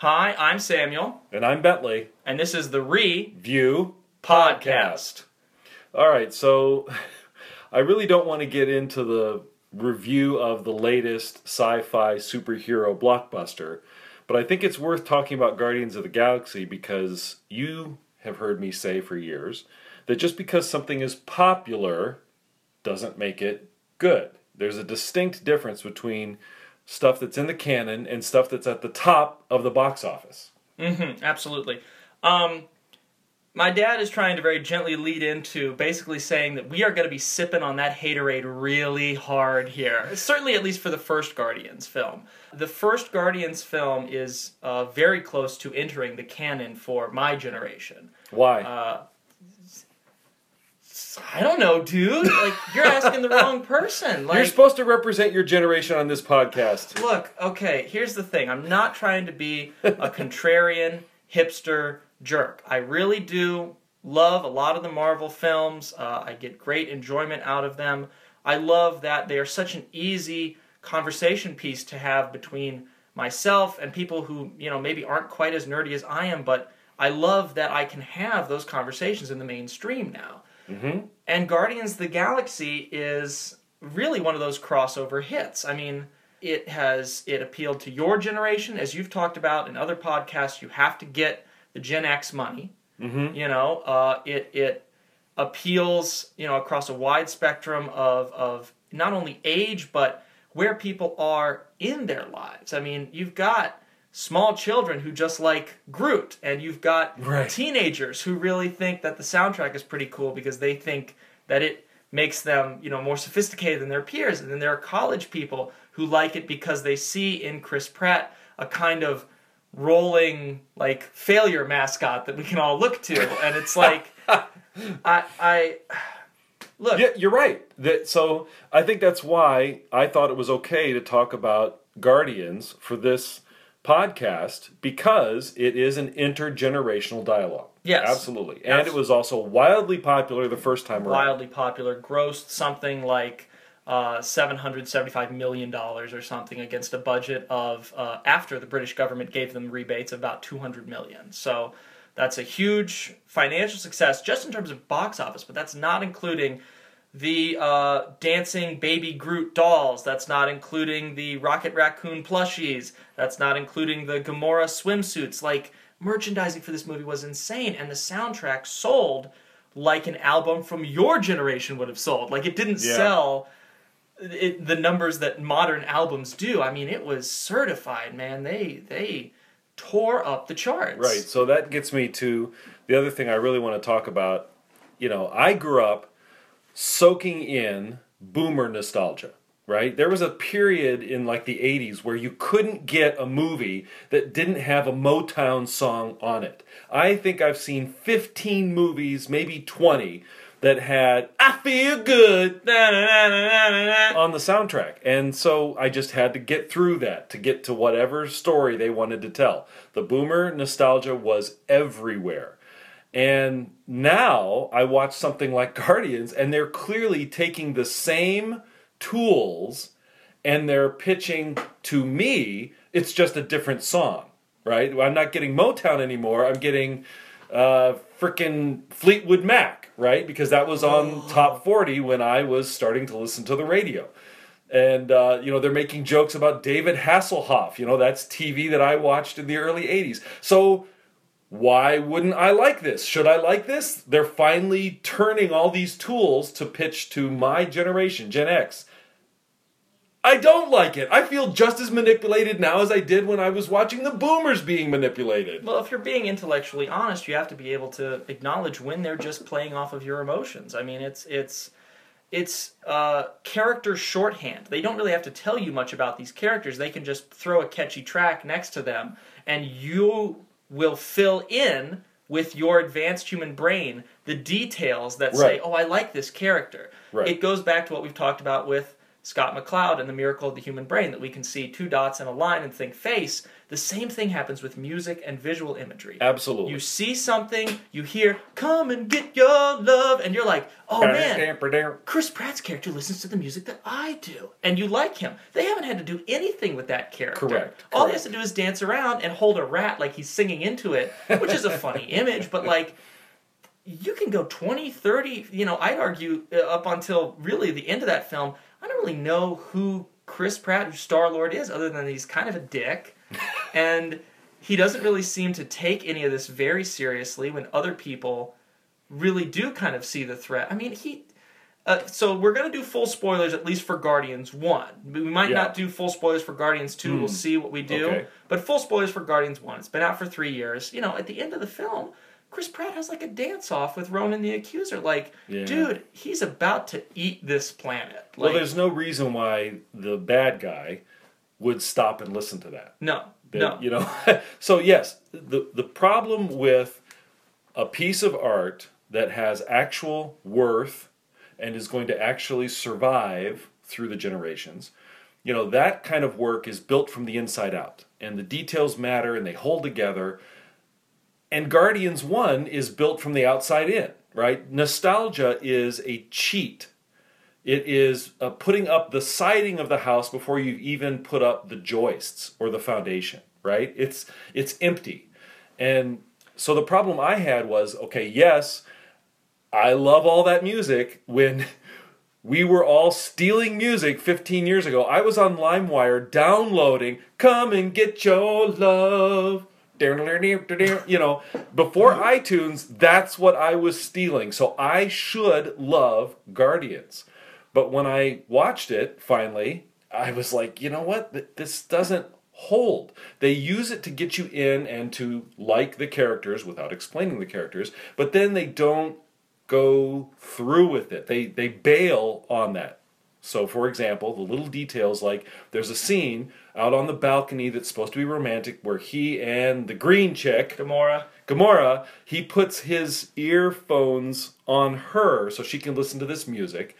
Hi, I'm Samuel, And I'm Bentley. and this is the Re View Podcast. All right, so I really don't want to get into the review of the latest sci fi superhero blockbuster, but I think it's worth talking about Guardians of the Galaxy because you have heard me say for years that just because something is popular doesn't make it good. There's a distinct difference between stuff that's in the canon and stuff that's at the top of the box office. Mm-hmm, absolutely. Um, my dad is trying to very gently lead into basically saying that we are going to be sipping on that haterade really hard here. Certainly, at least for the first Guardians film. The first Guardians film is uh, very close to entering the canon for my generation. Why? Uh, I don't know, dude. Like you're asking the wrong person. Like You're supposed to represent your generation on this podcast. Look, okay, here's the thing. I'm not trying to be a contrarian, hipster jerk. I really do love a lot of the Marvel films. Uh, I get great enjoyment out of them. I love that they are such an easy conversation piece to have between myself and people who, you know, maybe aren't quite as nerdy as I am, but I love that I can have those conversations in the mainstream now. Mm-hmm. And Guardians of the Galaxy is really one of those crossover hits. I mean, it has it appealed to your generation, as you've talked about in other podcasts. You have to get the Gen X money. Mm-hmm. You know, uh, it it appeals you know across a wide spectrum of of not only age but where people are in their lives. I mean, you've got small children who just like Groot, and you've got Right. teenagers who really think that the soundtrack is pretty cool because they think that it makes them, you know, more sophisticated than their peers. And then there are college people who like it because they see in Chris Pratt a kind of rolling like failure mascot that we can all look to. And it's like I I look Yeah, you're right. That so I think that's why I thought it was okay to talk about Guardians for this podcast because it is an intergenerational dialogue. Yes. absolutely, and it was also wildly popular the first time around. wildly popular, grossed something like uh, seven hundred seventy-five million dollars or something against a budget of uh, after the British government gave them rebates of about two hundred million. So that's a huge financial success just in terms of box office, but that's not including the uh, dancing baby Groot dolls. That's not including the Rocket Raccoon plushies. That's not including the Gamora swimsuits. Like merchandising for this movie was insane, and the soundtrack sold like an album from your generation would have sold. Like it didn't Yeah. sell it, the numbers that modern albums do. I mean, it was certified, man. They they tore up the charts. Right. So that gets me to the other thing I really want to talk about. You know, I grew up soaking in boomer nostalgia, right? There was a period in like the 80s where you couldn't get a movie that didn't have a Motown song on it. I think I've seen 15 movies, maybe 20 that had I feel good on the soundtrack. And so I just had to get through that to get to whatever story they wanted to tell. The boomer nostalgia was everywhere. And now I watch something like Guardians, and they're clearly taking the same tools and they're pitching to me, it's just a different song, right? I'm not getting Motown anymore. I'm getting uh, frickin' Fleetwood Mac, right? Because that was on top 40 when I was starting to listen to the radio. And, uh, you know, they're making jokes about David Hasselhoff. You know, that's TV that I watched in the early 80s. So why wouldn't I like this? Should I like this? They're finally turning all these tools to pitch to my generation, Gen X. I don't like it. I feel just as manipulated now as I did when I was watching the boomers being manipulated. Well, if you're being intellectually honest, you have to be able to acknowledge when they're just playing off of your emotions. I mean, it's it's it's uh, character shorthand. They don't really have to tell you much about these characters. They can just throw a catchy track next to them, and you will fill in with your advanced human brain the details that say, "Oh, I like this character." Right. It goes back to what we've talked about with Scott McCloud and the miracle of the human brain that we can see two dots in a line and think face. The same thing happens with music and visual imagery. Absolutely. You see something, you hear, come and get your love, and you're like, oh man, Chris Pratt's character listens to the music that I do. And you like him. They haven't had to do anything with that character. Correct, All he has to do is dance around and hold a rat like he's singing into it, which is a funny image, but like, you can go 20, 30, you know, I'd argue uh, up until really the end of that film, I don't really know who Chris Pratt, who Star Lord is, other than he's kind of a dick. and he doesn't really seem to take any of this very seriously when other people really do kind of see the threat. I mean, he. Uh, so we're gonna do full spoilers at least for Guardians One. We might Yeah. not do full spoilers for Guardians Two. We'll see what we do. Okay. But full spoilers for Guardians One. It's been out for three years. You know, at the end of the film, Chris Pratt has like a dance off with Ronan the Accuser. Like, Yeah. dude, he's about to eat this planet. Like, well, there's no reason why the bad guy would stop and listen to that. no, That, no. You know, so yes, the the problem with a piece of art that has actual worth and is going to actually survive through the generations, you know, that kind of work is built from the inside out, and the details matter and they hold together. And Guardians 1 is built from the outside in, right? Nostalgia is a cheat. It is uh, putting up the siding of the house before you even put up the joists or the foundation, right? It's it's empty. And so the problem I had was, okay, yes, I love all that music when we were all stealing music 15 years ago. I was on LimeWire downloading Come and Get Your Love. You know, before iTunes, that's what I was stealing. So I should love Guardians. But when I watched it finally, I was like, you know what? This doesn't hold. They use it to get you in and to like the characters without explaining the characters, but then they don't go through with it. They they bail on that. So, for example, the little details like there's a scene out on the balcony that's supposed to be romantic where he and the green chick, Gamora. Gamora, he puts his earphones on her so she can listen to this music.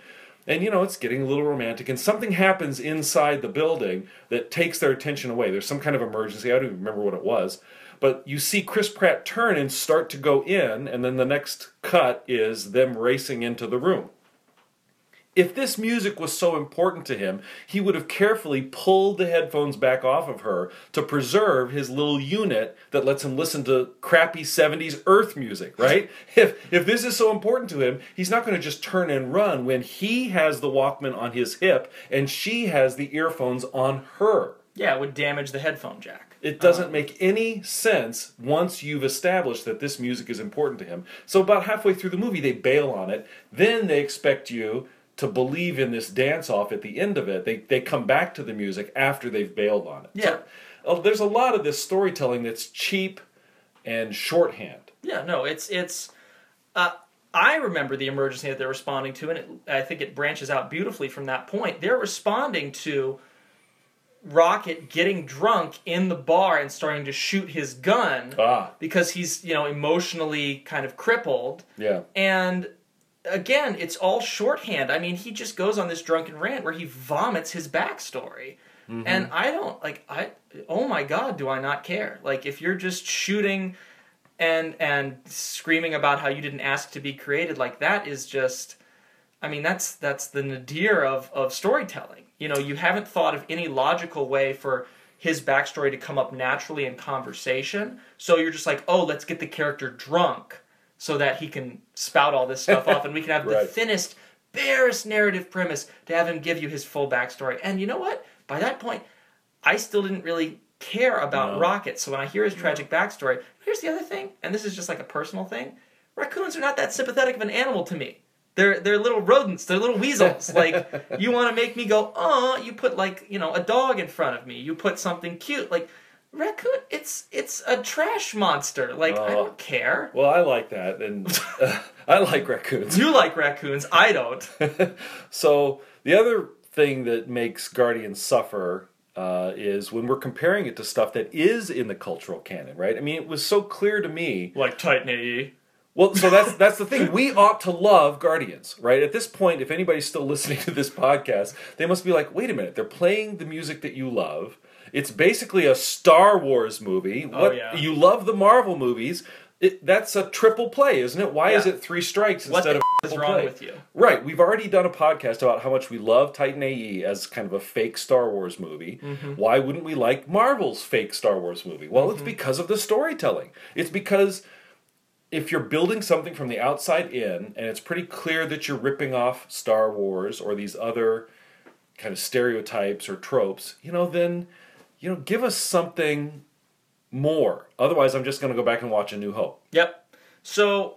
And you know, it's getting a little romantic, and something happens inside the building that takes their attention away. There's some kind of emergency. I don't even remember what it was. But you see Chris Pratt turn and start to go in, and then the next cut is them racing into the room. If this music was so important to him, he would have carefully pulled the headphones back off of her to preserve his little unit that lets him listen to crappy 70s earth music, right? if if this is so important to him, he's not going to just turn and run when he has the Walkman on his hip and she has the earphones on her. Yeah, it would damage the headphone jack. It doesn't um, make any sense once you've established that this music is important to him. So about halfway through the movie, they bail on it. Then they expect you to believe in this dance off at the end of it. They they come back to the music after they've bailed on it. Yeah. So, uh, there's a lot of this storytelling that's cheap and shorthand. Yeah, no, it's it's. Uh, I remember the emergency that they're responding to, and it, I think it branches out beautifully from that point. They're responding to Rocket getting drunk in the bar and starting to shoot his gun Ah, because he's you know emotionally kind of crippled, yeah. and again, it's all shorthand. I mean, he just goes on this drunken rant where he vomits his backstory. Mm-hmm. And I don't like I oh my god, do I not care? Like if you're just shooting and and screaming about how you didn't ask to be created, like that is just I mean, that's that's the nadir of of storytelling. You know, you haven't thought of any logical way for his backstory to come up naturally in conversation. So you're just like, oh, let's get the character drunk so that he can spout all this stuff off and we can have the thinnest, barest narrative premise to have him give you his full backstory. And you know what? By that point, I still didn't really care about No. Rocket. So when I hear his tragic backstory, here's the other thing, and this is just like a personal thing. Raccoons are not that sympathetic of an animal to me. They're they're little rodents. They're little weasels. like you want to make me go, oh, you put like you know a dog in front of me. You put something cute like raccoon. It's it's a trash monster. Like I Oh. don't care. Well, I like that, and uh, I like raccoons. You like raccoons. I don't. So the other thing that makes Guardians suffer uh, is when we're comparing it to stuff that is in the cultural canon, right? I mean, it was so clear to me. like Titan AE. Well, so that's that's the thing. We ought to love Guardians, right? At this point, if anybody's still listening to this podcast, they must be like, "Wait a minute, they're playing the music that you love. It's basically a Star Wars movie. What yeah. you love the Marvel movies? It, that's a triple play, isn't it? Why is it three strikes What instead of is wrong play? with you? Right. We've already done a podcast about how much we love Titan AE as kind of a fake Star Wars movie. Mm-hmm. Why wouldn't we like Marvel's fake Star Wars movie? Well, it's because of the storytelling. It's because if you're building something from the outside in and it's pretty clear that you're ripping off Star Wars or these other kind of stereotypes or tropes, you know, then you know, give us something more. Otherwise, I'm just going to go back and watch A New Hope. Yep. So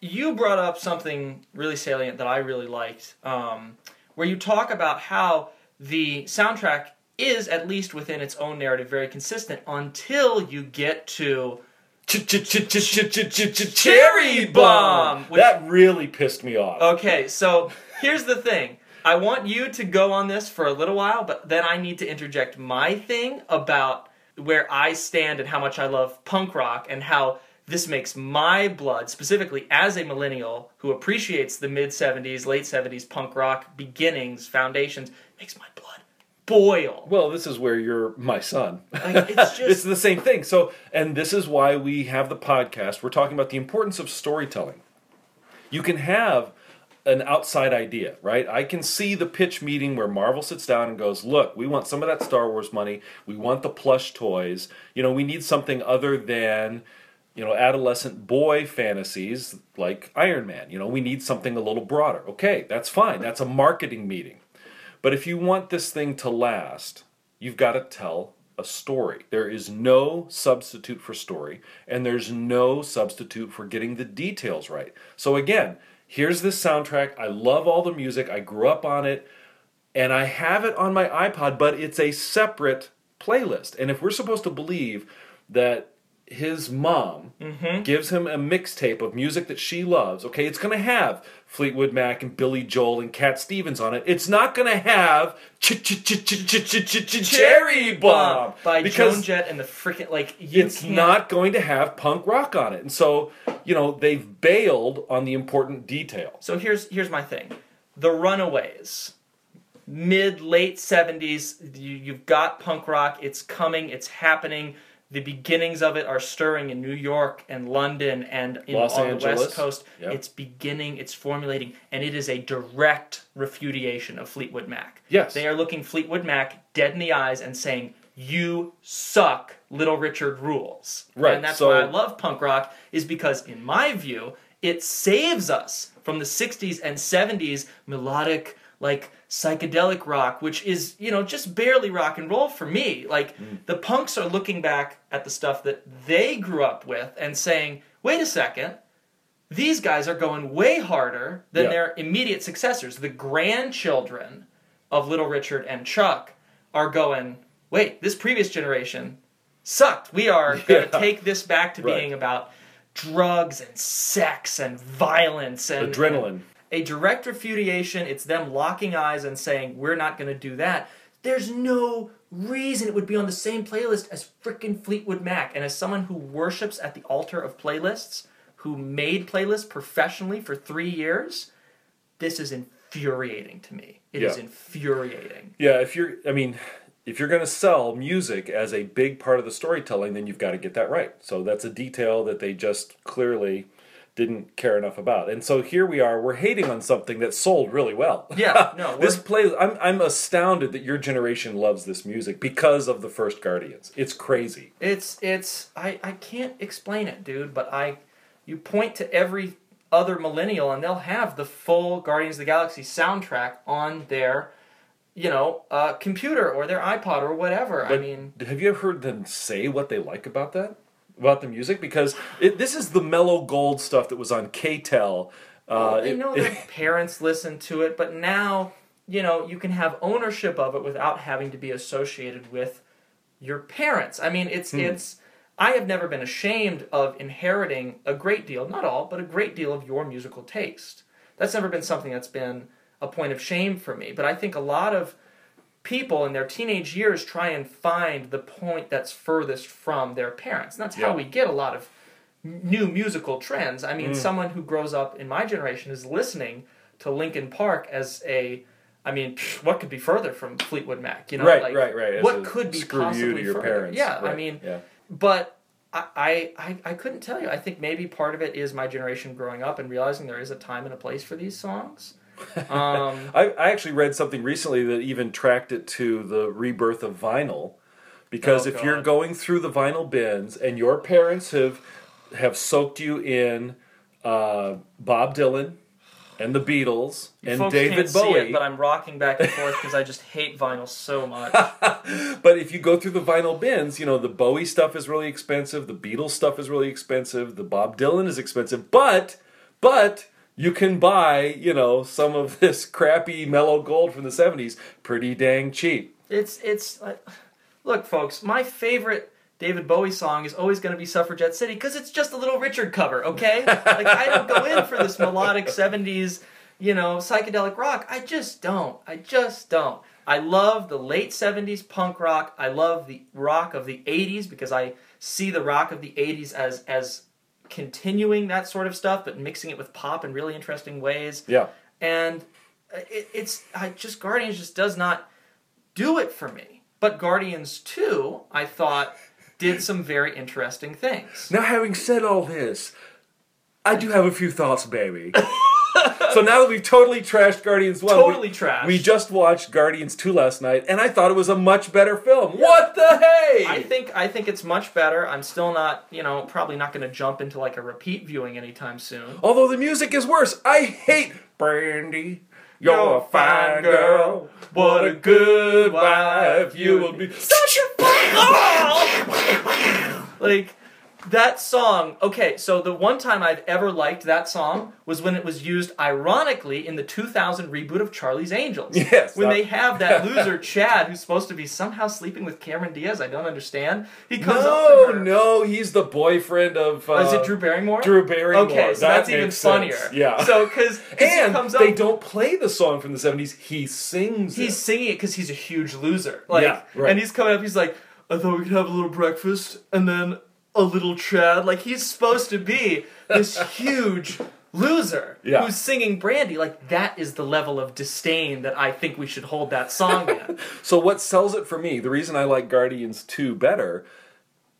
you brought up something really salient that I really liked, um, where you talk about how the soundtrack is, at least within its own narrative, very consistent until you get to Cherry Bomb, That really pissed me off. Okay, so here's the thing. I want you to go on this for a little while, but then I need to interject my thing about where I stand and how much I love punk rock and how this makes my blood, specifically as a millennial who appreciates the mid 70s, late 70s punk rock beginnings, foundations, makes my blood boil. Well, this is where you're my son. Like, it's just- it's the same thing. So, and this is why we have the podcast. We're talking about the importance of storytelling. You can have an outside idea, right? I can see the pitch meeting where Marvel sits down and goes, "Look, we want some of that Star Wars money. We want the plush toys. You know, we need something other than." You know, adolescent boy fantasies like Iron Man. You know, we need something a little broader. Okay, that's fine. That's a marketing meeting. But if you want this thing to last, you've got to tell a story. There is no substitute for story, and there's no substitute for getting the details right. So, again, here's this soundtrack. I love all the music, I grew up on it, and I have it on my iPod, but it's a separate playlist. And if we're supposed to believe that his mom mm-hmm. gives him a mixtape of music that she loves. Okay, it's gonna have Fleetwood Mac and Billy Joel and Cat Stevens on it. It's not gonna have Cherry Bomb by Joan Jett and the freaking like. It's not going to have punk rock on it, and so you know they've bailed on the important detail. So here's here's my thing: the Runaways mid late 70s you, have got punk rock it's coming it's happening the beginnings of it are stirring in New York and London and in, on the West Coast. Yep. It's beginning, it's formulating, and it is a direct refutation of Fleetwood Mac. Yes. They are looking Fleetwood Mac dead in the eyes and saying, You suck, Little Richard rules. Right, And that's so- why I love punk rock, is because, in my view, it saves us from the 60s and 70s melodic, like psychedelic rock, which is, you know, just barely rock and roll for me. Like, mm. the punks are looking back at the stuff that they grew up with and saying, wait a second, these guys are going way harder than Yeah. their immediate successors. The grandchildren of Little Richard and Chuck are going, wait, this previous generation sucked. We are going to take this back to Right. being about drugs and sex and violence and Adrenaline. A direct refutation, It's them locking eyes and saying, we're not going to do that. There's no reason it would be on the same playlist as frickin' Fleetwood Mac. And as someone who worships at the altar of playlists, who made playlists professionally for three years, this is infuriating to me. It is Yeah. infuriating. Yeah, if you're, I mean, if you're going to sell music as a big part of the storytelling, then you've got to get that right. So that's a detail that they just clearly didn't care enough about. And so here we are, we're hating on something that sold really well. Yeah, no, this play, I'm, I'm astounded that your generation loves this music because of the first Guardians. It's crazy. It's it's I, I can't explain it, dude, but I you point to every other millennial and they'll have the full Guardians of the Galaxy soundtrack on their you know, uh, computer or their iPod or whatever. I mean, have you ever heard them say what they like about that? About the music? Because it, this is the mellow gold stuff that was on KTEL. Uh, it- know their parents listen to it, but now, you know, you can have ownership of it without having to be associated with your parents. I mean, it's Hmm. it's I have never been ashamed of inheriting a great deal, not all, but a great deal of your musical taste. That's never been something that's been a point of shame for me, but I think a lot of people in their teenage years try and find the point that's furthest from their parents. And that's how Yeah. we get a lot of new musical trends. I Mm. mean, someone who grows up in my generation is listening to Linkin Park as a I mean, psh, what could be further from Fleetwood Mac? You know, right, like, right, right. As What could be screw possibly you to your further? parents? Yeah, I mean, yeah. but I, I, I couldn't tell you. I think maybe part of it is my generation growing up and realizing there is a time and a place for these songs. Um, I, I actually read something recently that even tracked it to the rebirth of vinyl, because Oh, if you're going through the vinyl bins and your parents have have soaked you in uh, Bob Dylan and the Beatles you and David Bowie, it, but I'm rocking back and forth because I just hate vinyl so much. But if you go through the vinyl bins, you know, the Bowie stuff is really expensive, the Beatles stuff is really expensive, the Bob Dylan is expensive, but but you can buy, you know, some of this crappy mellow gold from the 70s pretty dang cheap. It's it's like, look, folks. My favorite David Bowie song is always going to be "Suffragette City" because it's just a little Richard cover. Okay, like I don't go in for this melodic '70s, you know, psychedelic rock. I just don't. I just don't. I love the late '70s punk rock. I love the rock of the '80s because I see the rock of the '80s as as continuing that sort of stuff, but mixing it with pop in really interesting ways Yeah. and it, it's I just Guardians just does not do it for me. But Guardians Two, I thought, did some very interesting things. Now, having said all this, I do have a few thoughts, baby. so now that we've totally trashed Guardians 1, Totally we, trashed. we just watched Guardians 2 last night, and I thought it was a much better film. What the hey? I think I think it's much better. I'm still not, you know, probably not going to jump into like a repeat viewing anytime soon. Although the music is worse. I hate Brandy. You're a fine girl. What a good wife you will be. Such a like that song. Okay, so the one time I've ever liked that song was when it was used ironically in the 2000 reboot of Charlie's Angels. Yes, when they have that loser Chad who's supposed to be somehow sleeping with Cameron Diaz. I don't understand. He comes No, up to her. no, he's the boyfriend of. Uh, is it Drew Barrymore? Drew Barrymore. Okay, so That that's even makes sense. funnier. Yeah. So because he and comes they don't play the song from the 70s, he sings he's it. singing it because he's a huge loser. Like, Yeah, right. and he's coming up. He's like, I thought we could have a little breakfast and then a little Chad. Like he's supposed to be this huge loser Yeah. who's singing Brandy. Like that is the level of disdain that I think we should hold that song in. So what sells it for me, the reason I like Guardians 2 better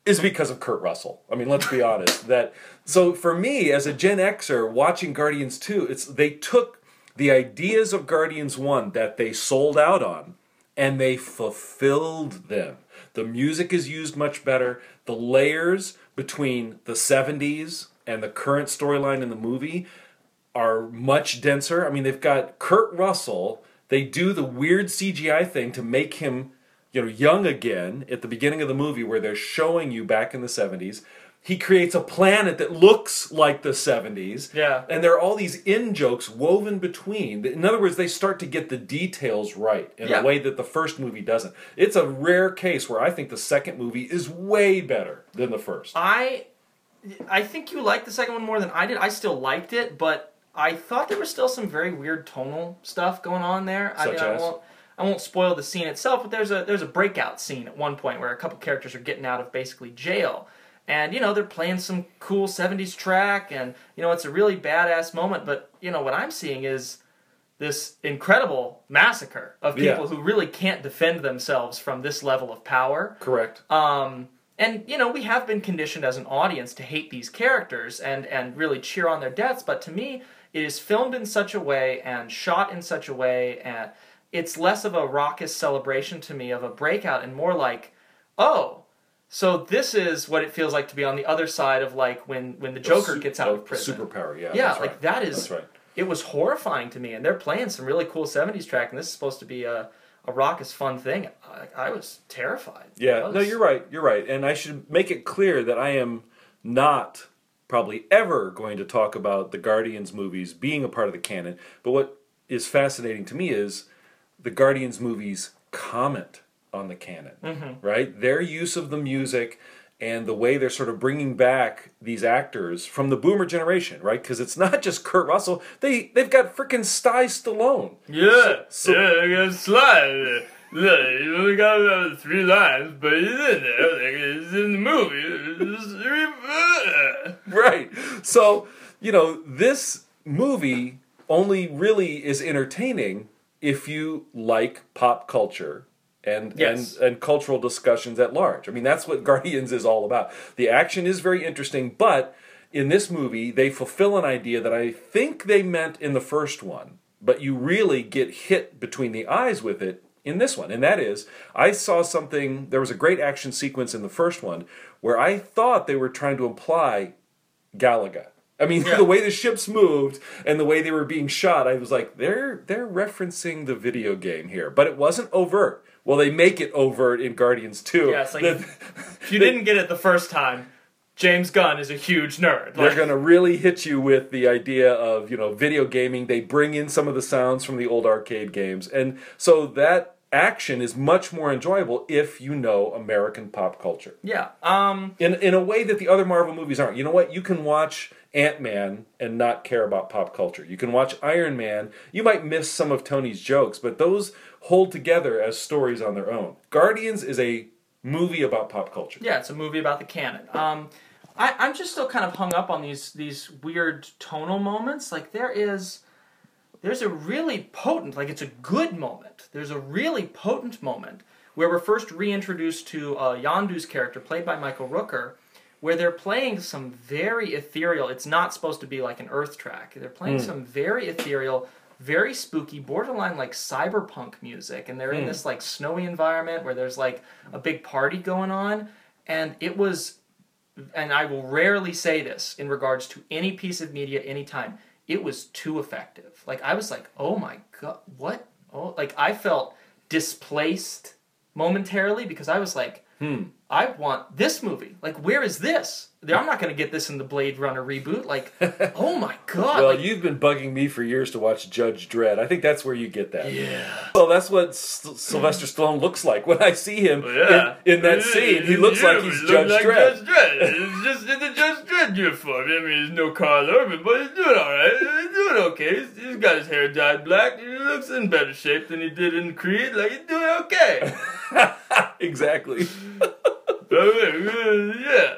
is because of Kurt Russell. I mean, let's be honest. That so for me as a Gen Xer watching Guardians 2, it's they took the ideas of Guardians 1 that they sold out on and they fulfilled them. The music is used much better. The layers between the 70s and the current storyline in the movie are much denser. I mean, they've got Kurt Russell. They do the weird CGI thing to make him, you know, young again at the beginning of the movie where they're showing you back in the 70s. He creates a planet that looks like the 70s. Yeah. And there are all these in jokes woven between. In other words, they start to get the details right in Yeah. a way that the first movie doesn't. It's a rare case where I think the second movie is way better than the first. I I think you liked the second one more than I did. I still liked it, but I thought there was still some very weird tonal stuff going on there. I Such mean, I as? won't I won't spoil the scene itself, but there's a there's a breakout scene at one point where a couple characters are getting out of basically jail. And you know, they're playing some cool 70s track and you know, it's a really badass moment, but you know, what I'm seeing is this incredible massacre of people Yeah. who really can't defend themselves from this level of power. Correct. Um, and you know, we have been conditioned as an audience to hate these characters and and really cheer on their deaths. But to me, it is filmed in such a way and shot in such a way, and it's less of a raucous celebration to me of a breakout and more like, oh. So this is what it feels like to be on the other side of like when when the Joker Su- gets out of prison. Superpower, yeah. Yeah, like right. that is That's right. it was horrifying to me and they're playing some really cool 70s track and this is supposed to be a a raucous fun thing. I, I was terrified. Yeah, no, you're right. You're right. And I should make it clear that I am not probably ever going to talk about the Guardians movies being a part of the canon. But what is fascinating to me is the Guardians movies comment on the canon, Mm-hmm. right? Their use of the music and the way they're sort of bringing back these actors from the boomer generation, right? Because it's not just Kurt Russell. They they've got freaking Sly Stallone. Yeah, So- yeah, I got. Look, you only got uh, three lines, but he's in there. Like, it's in the movie. Right. So, you know, this movie only really is entertaining if you like pop culture and Yes. and and cultural discussions at large. I mean, that's what Guardians is all about. The action is very interesting, but in this movie, they fulfill an idea that I think they meant in the first one, but you really get hit between the eyes with it in this one. And that is, I saw something, there was a great action sequence in the first one where I thought they were trying to imply Galaga. I mean, Yeah. the way the ships moved and the way they were being shot, I was like, they're they're referencing the video game here, but it wasn't overt. Well, they make it overt in Guardians 2. Yeah, like- if you didn't get it the first time, James Gunn is a huge nerd. they're Like, going to really hit you with the idea of, you know, video gaming. They bring in some of the sounds from the old arcade games. And so that action is much more enjoyable if you know American pop culture. yeah. Um. in in a way that the other Marvel movies aren't. You know what? You can watch Ant Man and not care about pop culture. You can watch Iron Man. You might miss some of Tony's jokes, but those hold together as stories on their own. Guardians is a movie about pop culture. Yeah, it's a movie about the canon. Um, I, I'm just still kind of hung up on these these weird tonal moments. Like there is, there's a really potent, like it's a good moment. There's a really potent moment where we're first reintroduced to uh, Yondu's character, played by Michael Rooker, where they're playing some very ethereal. It's not supposed to be like an Earth track. They're playing some very ethereal. Very spooky, borderline like cyberpunk music, and they're in this like snowy environment where there's like a big party going on, and it was and I will rarely say this in regards to any piece of media anytime, it was too effective. Like I was like, oh my god, what? Oh, like I felt displaced momentarily because I was like, Hmm. I want this movie. Like, where is this? I'm not going to get this in the Blade Runner reboot. Like, oh my god! Well, like, you've been bugging me for years to watch Judge Dredd. I think that's where you get that. yeah. Well, that's what S- Sylvester Stallone looks like when I see him Yeah. in, in that scene. He looks Yeah, like he's Judge like Dredd. Judge Dredd. It's just the Judge Dredd. I mean, he's no Karl Urban, but he's doing all right. He's doing okay. He's, he's got his hair dyed black. He looks in better shape than he did in Creed. Like he's doing okay. exactly. yeah.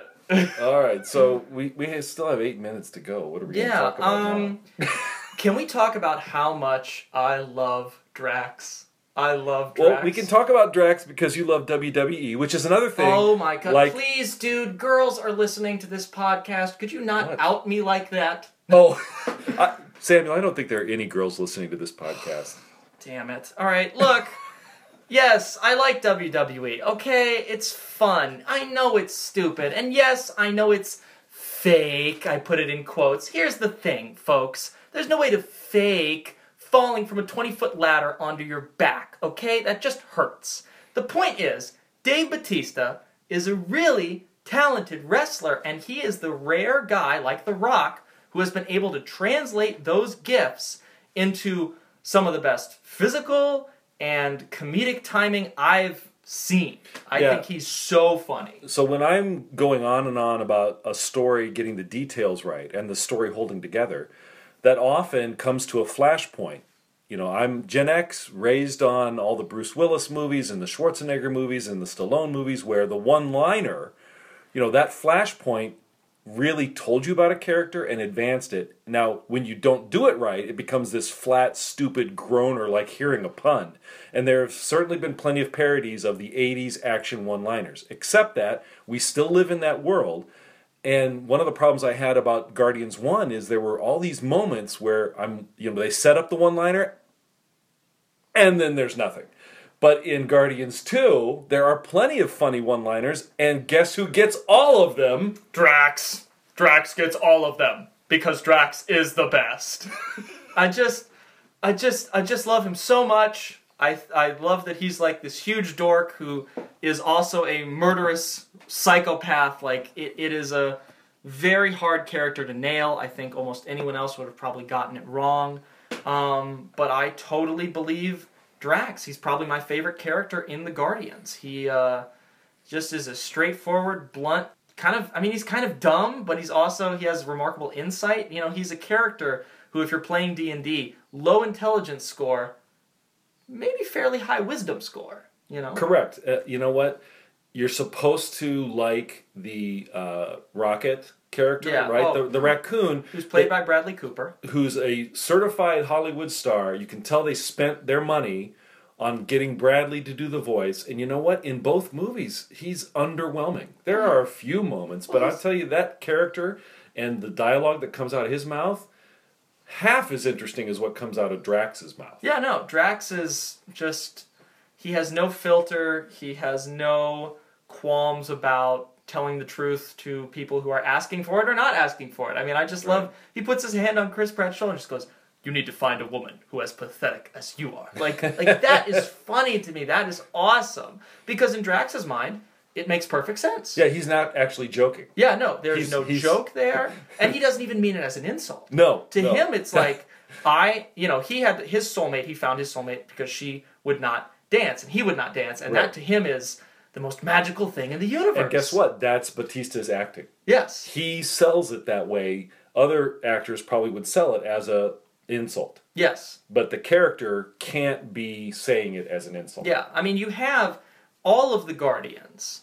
All right, so we, we still have eight minutes to go. What are we going to Yeah. talk about now? Um. can we talk about how much I love Drax? I love Drax. Well, we can talk about Drax because you love WWE, which is another thing. Oh my god! like- Please, dude, girls are listening to this podcast. Could you not What? out me like that? Oh, I, Samuel, I don't think there are any girls listening to this podcast. Damn it. All right, look. yes, I like WWE. Okay, it's fun. I know it's stupid. And yes, I know it's fake. I put it in quotes. Here's the thing, folks. There's no way to fake falling from a 20 foot ladder onto your back, okay? That just hurts. The point is, Dave Batista is a really talented wrestler, and he is the rare guy, like The Rock, who has been able to translate those gifts into some of the best physical and comedic timing I've seen. I Yeah. think he's so funny. So when I'm going on and on about a story getting the details right and the story holding together, that often comes to a flashpoint. You know, I'm Gen X, raised on all the Bruce Willis movies and the Schwarzenegger movies and the Stallone movies, where the one liner, you know, that flashpoint really told you about a character and advanced it. Now, when you don't do it right, it becomes this flat, stupid groaner like hearing a pun. And there have certainly been plenty of parodies of the 80s action one liners, except that we still live in that world. And one of the problems I had about Guardians 1 is there were all these moments where I'm, you know, they set up the one liner and then there's nothing. But in Guardians 2, there are plenty of funny one liners, and guess who gets all of them? Drax. Drax gets all of them because Drax is the best. I just I just I just love him so much. I I love that he's like this huge dork who is also a murderous psychopath. Like it, it is a very hard character to nail. I think almost anyone else would have probably gotten it wrong. Um, but I totally believe Drax. He's probably my favorite character in the Guardians. He uh, just is a straightforward, blunt kind of. I mean, he's kind of dumb, but he's also he has remarkable insight. You know, he's a character who, if you're playing D and D, low intelligence score, maybe fairly high wisdom score. You know, Correct. Uh, you know what? You're supposed to like the uh, Rocket character, Yeah, right? oh. the, the raccoon, who's played that- by Bradley Cooper. who's a certified Hollywood star. You can tell they spent their money on getting Bradley to do the voice. And you know what? In both movies, he's underwhelming. There are a few moments, but I'll tell you that character and the dialogue that comes out of his mouth, half as interesting as what comes out of Drax's mouth. Yeah, no, Drax is just he has no filter, he has no qualms about telling the truth to people who are asking for it or not asking for it. I mean, I just love he puts his hand on Chris Pratt's shoulder and just goes, "You need to find a woman who as pathetic as you are." Like like that is funny to me. That is awesome because in Drax's mind, it makes perfect sense. Yeah, he's not actually joking. Yeah, no, there's He's- no he's- joke there, and he doesn't even mean it as an insult. No. To no. him, it's like I, you know, he had his soulmate. He found his soulmate because she would not dance, and he would not dance, and Right. that to him is the most magical thing in the universe. And guess what? That's Batista's acting. Yes. He sells it that way. Other actors probably would sell it as a insult. Yes. But the character can't be saying it as an insult. Yeah. I mean, you have all of the Guardians,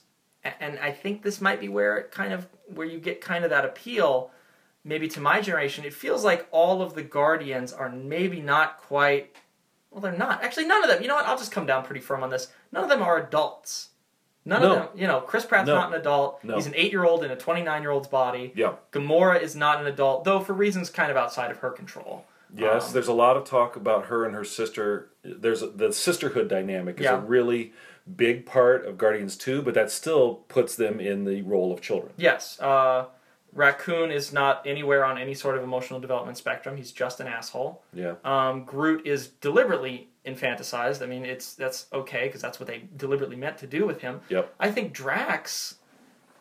and I think this might be where it kind of where you get kind of that appeal. Maybe to my generation, it feels like all of the Guardians are maybe not quite. Well, they're not. Actually, none of them. You know what? I'll just come down pretty firm on this. None of them are adults. None No. of them. You know, Chris Pratt's No. not an adult. No. He's an eight-year-old in a twenty-nine-year-old's body. Yeah. Gamora is not an adult, though for reasons kind of outside of her control. Yes, Um, there's a lot of talk about her and her sister. There's a, the sisterhood dynamic is Yeah. a really big part of Guardians 2, but that still puts them in the role of children. Yes, uh, Raccoon is not anywhere on any sort of emotional development spectrum. He's just an asshole. Yeah. Um, Groot is deliberately infanticized. I mean, it's that's okay because that's what they deliberately meant to do with him. Yep. I think Drax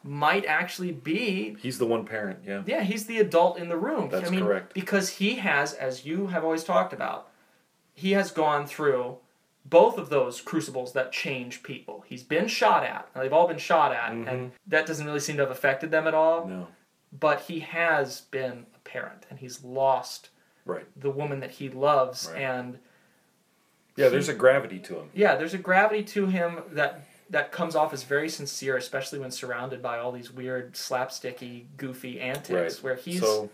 might actually be. He's the one parent, yeah. Yeah, he's the adult in the room. That's I mean, correct. Because he has, as you have always talked about, he has gone through both of those crucibles that change people. He's been shot at. Now, they've all been shot at, and that doesn't really seem to have affected them at all Mm-hmm. No. but he has been a parent and he's lost Right. the woman that he loves Right. and Yeah, there's a gravity to him. yeah there's a gravity to him that that comes off as very sincere especially when surrounded by all these weird slapsticky goofy antics Right. where he's so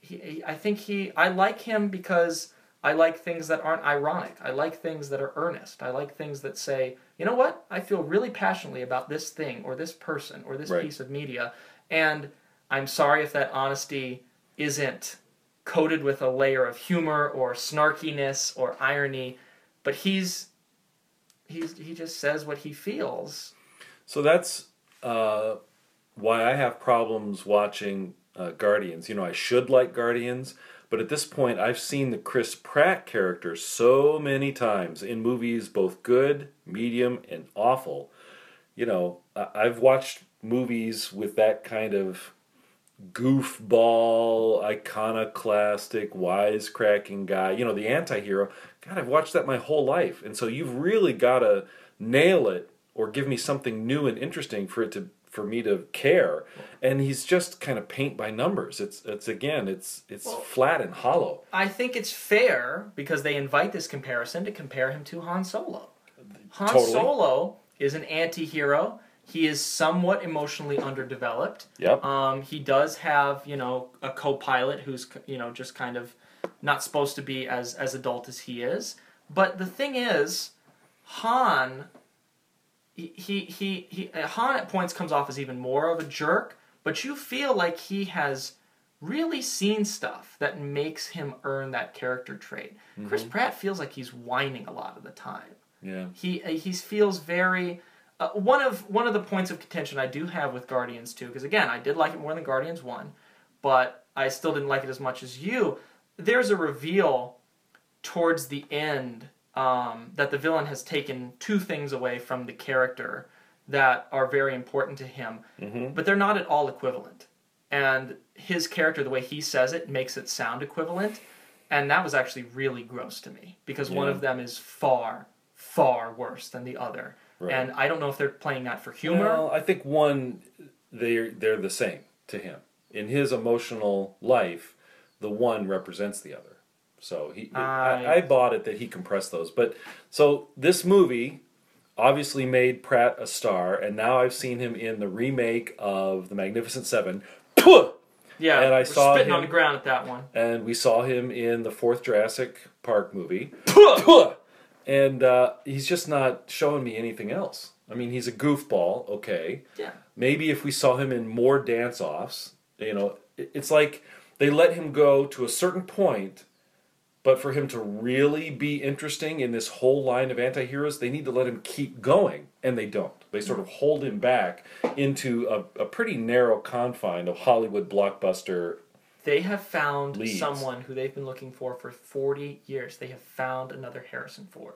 he, he- I think he I like him because I like things that aren't ironic. I like things that are earnest. I like things that say, you know what? I feel really passionately about this thing or this person or this Right. piece of media and I'm sorry if that honesty isn't coated with a layer of humor or snarkiness or irony, but he's he's he just says what he feels. So that's uh, why I have problems watching uh, Guardians. You know, I should like Guardians, but at this point, I've seen the Chris Pratt character so many times in movies, both good, medium, and awful. You know, I've watched movies with that kind of goofball, iconoclastic, wisecracking guy. You know, the anti-hero. God, I've watched that my whole life, and so you've really got to nail it or give me something new and interesting for it to for me to care. And he's just kind of paint by numbers. It's it's again, it's it's Well- flat and hollow. I think it's fair because they invite this comparison to compare him to Han Solo. Han Totally. Solo is an anti-hero. He is somewhat emotionally underdeveloped. Yep. Um, he does have, you know, a co-pilot who's, you know, just kind of not supposed to be as as adult as he is. But the thing is, Han, he he he, he uh, Han at points comes off as even more of a jerk. But you feel like he has really seen stuff that makes him earn that character trait. Chris Pratt feels like he's whining a lot of the time Yeah. he uh, he feels very uh, one of one of the points of contention I do have with Guardians 2 because again I did like it more than Guardians 1 but I still didn't like it as much as you there's a reveal towards the end um, that the villain has taken two things away from the character that are very important to him but they're not at all equivalent and his character the way he says it makes it sound equivalent and that was actually really gross to me because one of them is far far worse than the other Right. and i don't know if they're playing that for humor Well, I think one they're they're the same to him. In his emotional life, the one represents the other. So he, I- I, bought it that he compressed those. But so this movie obviously made Pratt a star, and now I've seen him in the remake of The Magnificent Seven. Yeah, And I saw spitting on the ground at that one. and we saw him in the fourth Jurassic Park movie. and uh, he's just not showing me anything else. I mean, he's a goofball, okay. Yeah. Maybe if we saw him in more dance offs, you know, it's like they let him go to a certain point, but for him to really be interesting in this whole line of anti heroes, they need to let him keep going, and they don't. They sort of hold him back into a, a pretty narrow confine of Hollywood blockbuster They have found Leads. someone who they've been looking for for 40 years. They have found another Harrison Ford.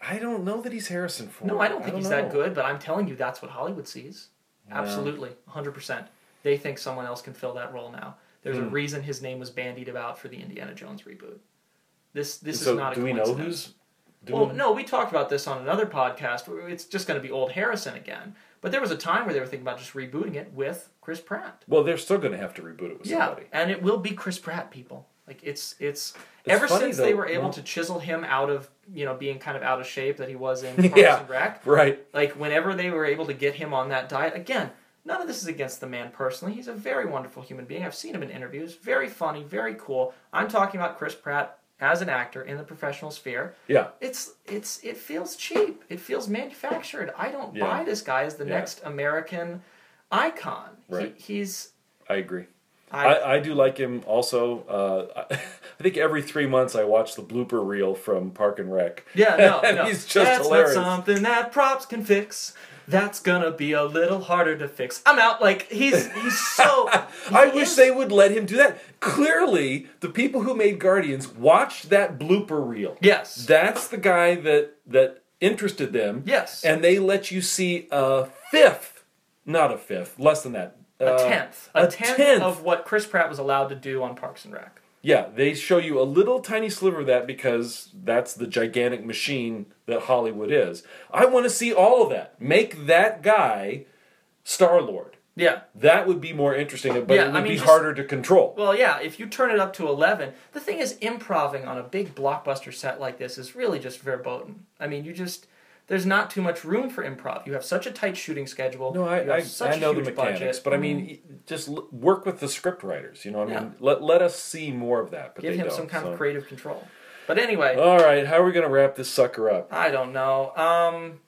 I don't know that he's Harrison Ford. No, I don't think he's that good, but I'm telling you, that's what Hollywood sees. Yeah. Absolutely, 100%. They think someone else can fill that role now. There's a Hmm. reason his name was bandied about for the Indiana Jones reboot. This this so is not a do we know who's doing? Well, no, we talked about this on another podcast. It's just going to be old Harrison again. But there was a time where they were thinking about just rebooting it with Chris Pratt. Well, they're still going to have to reboot it with Yeah, somebody. and it will be Chris Pratt, people. Like it's it's, It's ever funny, since they were able to chisel him out of you know being kind of out of shape that he was in Parks Yeah. and Rec. Right. Like whenever they were able to get him on that diet again. None of this is against the man personally. He's a very wonderful human being. I've seen him in interviews. Very funny, very cool. I'm talking about Chris Pratt as an actor in the professional sphere. Yeah. It's it's it feels cheap. It feels manufactured. I don't Yeah. buy this guy as the Yeah. next American icon. Right. He, he's I agree. I, I, I do like him also. Uh, I think every three months I watch the blooper reel from Park and Rec. yeah no no. he's just That's hilarious. not something that props can fix. That's gonna be a little harder to fix. I'm out. Like he's he's so. I he wish they would let him do that. Clearly, the people who made Guardians watched that blooper reel. Yes. That's the guy that that interested them. Yes. And they let you see a fifth, not a fifth, less than that. a uh, tenth. A, a tenth, tenth. of what Chris Pratt was allowed to do on Parks and Rec. Yeah, they show you a little tiny sliver of that because that's the gigantic machine that Hollywood is. I want to see all of that. Make that guy Star Lord. Yeah. That would be more interesting, but Yeah, it would I mean, be just- harder to control. Well, yeah, if you turn it up to 11, the thing is, improving on a big blockbuster set like this is really just verboten. I mean, you just, there's not too much room for improv. You have such a tight shooting schedule. No, I, have I, such I know the mechanics, budget. but I mean, mm-hmm. just l- work with the script writers. You know, what I Yeah. mean, let let us see more of that. But give him don't, some kind so. of creative control. But anyway, All right, how are we going to wrap this sucker up? I don't know. Um,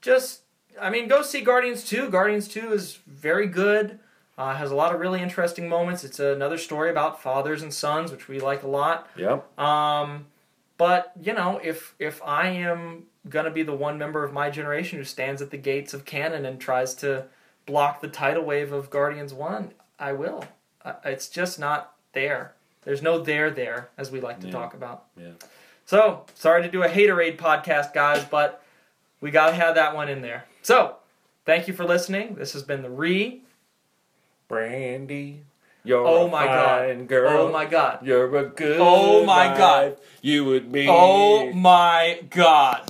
just, I mean, go see Guardians 2. Guardians 2 is very good. Uh, has a lot of really interesting moments. It's another story about fathers and sons, which we like a lot. Yep. Um, but you know, if if I am gonna be the one member of my generation who stands at the gates of canon and tries to block the tidal wave of Guardians One, I will. It's just not there. There's no there there, as we like to Yeah. talk about. Yeah. So sorry to do a haterade podcast, guys, but we gotta have that one in there. So thank you for listening. This has been the Re. Brandy, you're Oh a my God. girl. Oh my god. You're a good. Oh my God. You would be. Oh my god.